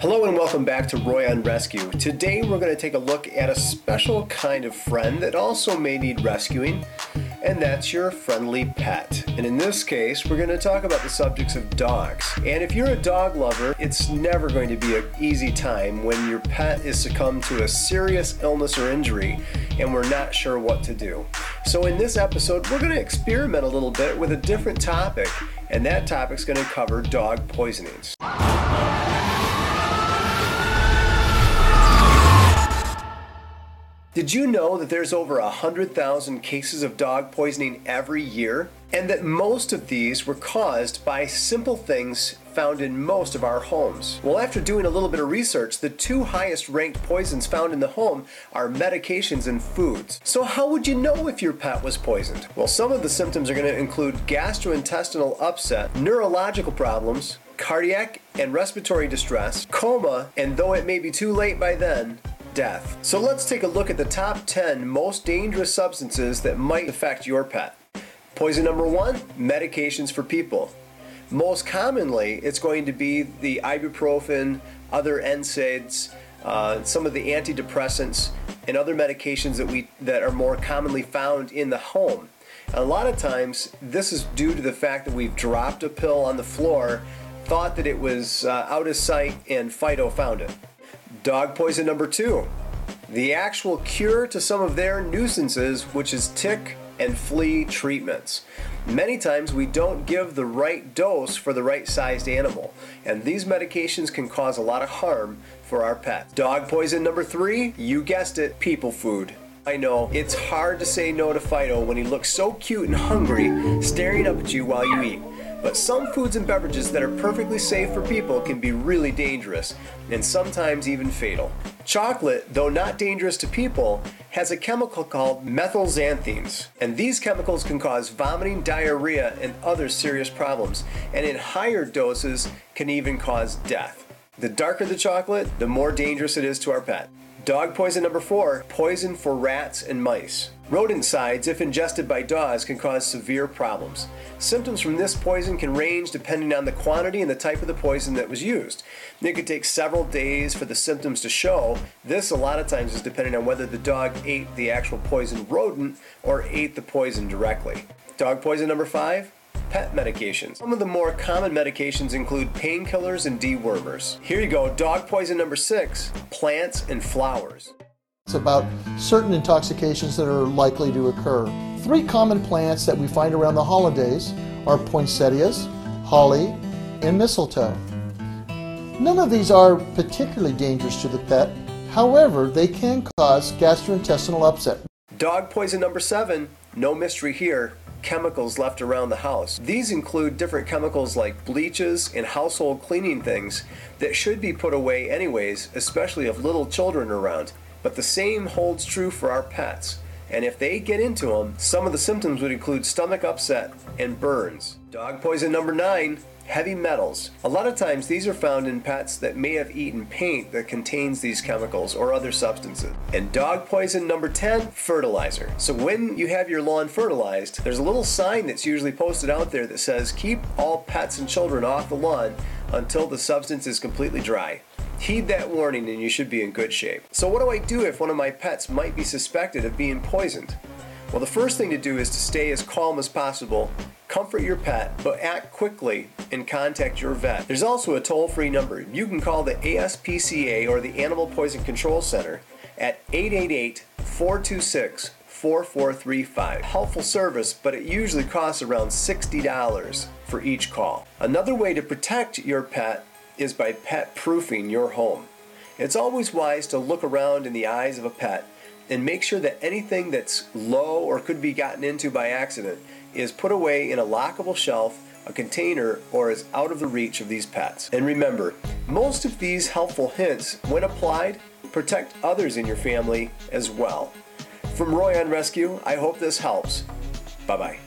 Hello and welcome back to Roy on Rescue. Today we're going to take a look at a special kind of friend that also may need rescuing, and that's your friendly pet. And in this case, we're going to talk about the subjects of dogs. And if you're a dog lover, it's never going to be an easy time when your pet is succumbed to a serious illness or injury and we're not sure what to do. So in this episode, we're going to experiment a little bit with a different topic, and that topic's going to cover dog poisonings. Did you know that there's over 100,000 cases of dog poisoning every year? And that most of these were caused by simple things found in most of our homes. Well, after doing a little bit of research, the two highest ranked poisons found in the home are medications and foods. So, how would you know if your pet was poisoned? Well, some of the symptoms are going to include gastrointestinal upset, neurological problems, cardiac and respiratory distress, coma, and though it may be too late by then, death. So let's take a look at the top 10 most dangerous substances that might affect your pet. Poison number one medications for people. Most commonly, it's going to be the ibuprofen, other NSAIDs, uh, some of the antidepressants, and other medications that, we, that are more commonly found in the home. A lot of times, this is due to the fact that we've dropped a pill on the floor, thought that it was uh, out of sight, and Fido found it. Dog poison number two the actual cure to some of their nuisances, which is tick and flea treatments. Many times we don't give the right dose for the right sized animal, and these medications can cause a lot of harm for our pet. Dog poison number three, you guessed it, people food. I know, it's hard to say no to Fido when he looks so cute and hungry, staring up at you while you eat. But some foods and beverages that are perfectly safe for people can be really dangerous, and sometimes even fatal. Chocolate, though not dangerous to people, has a chemical called methylxanthines, and these chemicals can cause vomiting, diarrhea, and other serious problems, and in higher doses can even cause death. The darker the chocolate, the more dangerous it is to our pet. Dog poison number four poison for rats and mice. Rodenticides, if ingested by dogs, can cause severe problems. Symptoms from this poison can range depending on the quantity and the type of the poison that was used. It could take several days for the symptoms to show. This, a lot of times, is depending on whether the dog ate the actual poison rodent or ate the poison directly. Dog poison number five pet medications. Some of the more common medications include painkillers and dewormers. Here you go, dog poison number six plants and flowers. It's about certain intoxications that are likely to occur. Three common plants that we find around the holidays are poinsettias, holly, and mistletoe. None of these are particularly dangerous to the pet, however, they can cause gastrointestinal upset. Dog poison number seven, no mystery here, chemicals left around the house. These include different chemicals like bleaches and household cleaning things that should be put away anyways, especially if little children are around. But the same holds true for our pets. And if they get into them, some of the symptoms would include stomach upset and burns. Dog poison number nine heavy metals. A lot of times these are found in pets that may have eaten paint that contains these chemicals or other substances. And dog poison number 10, fertilizer. So when you have your lawn fertilized, there's a little sign that's usually posted out there that says keep all pets and children off the lawn until the substance is completely dry. Heed that warning and you should be in good shape. So, what do I do if one of my pets might be suspected of being poisoned? Well, the first thing to do is to stay as calm as possible, comfort your pet, but act quickly and contact your vet. There's also a toll free number. You can call the ASPCA or the Animal Poison Control Center at 888 426 4435. Helpful service, but it usually costs around $60 for each call. Another way to protect your pet is by pet proofing your home. It's always wise to look around in the eyes of a pet and make sure that anything that's low or could be gotten into by accident is put away in a lockable shelf, a container, or is out of the reach of these pets. And remember, most of these helpful hints, when applied, protect others in your family as well. From Roy on Rescue, I hope this helps. Bye bye.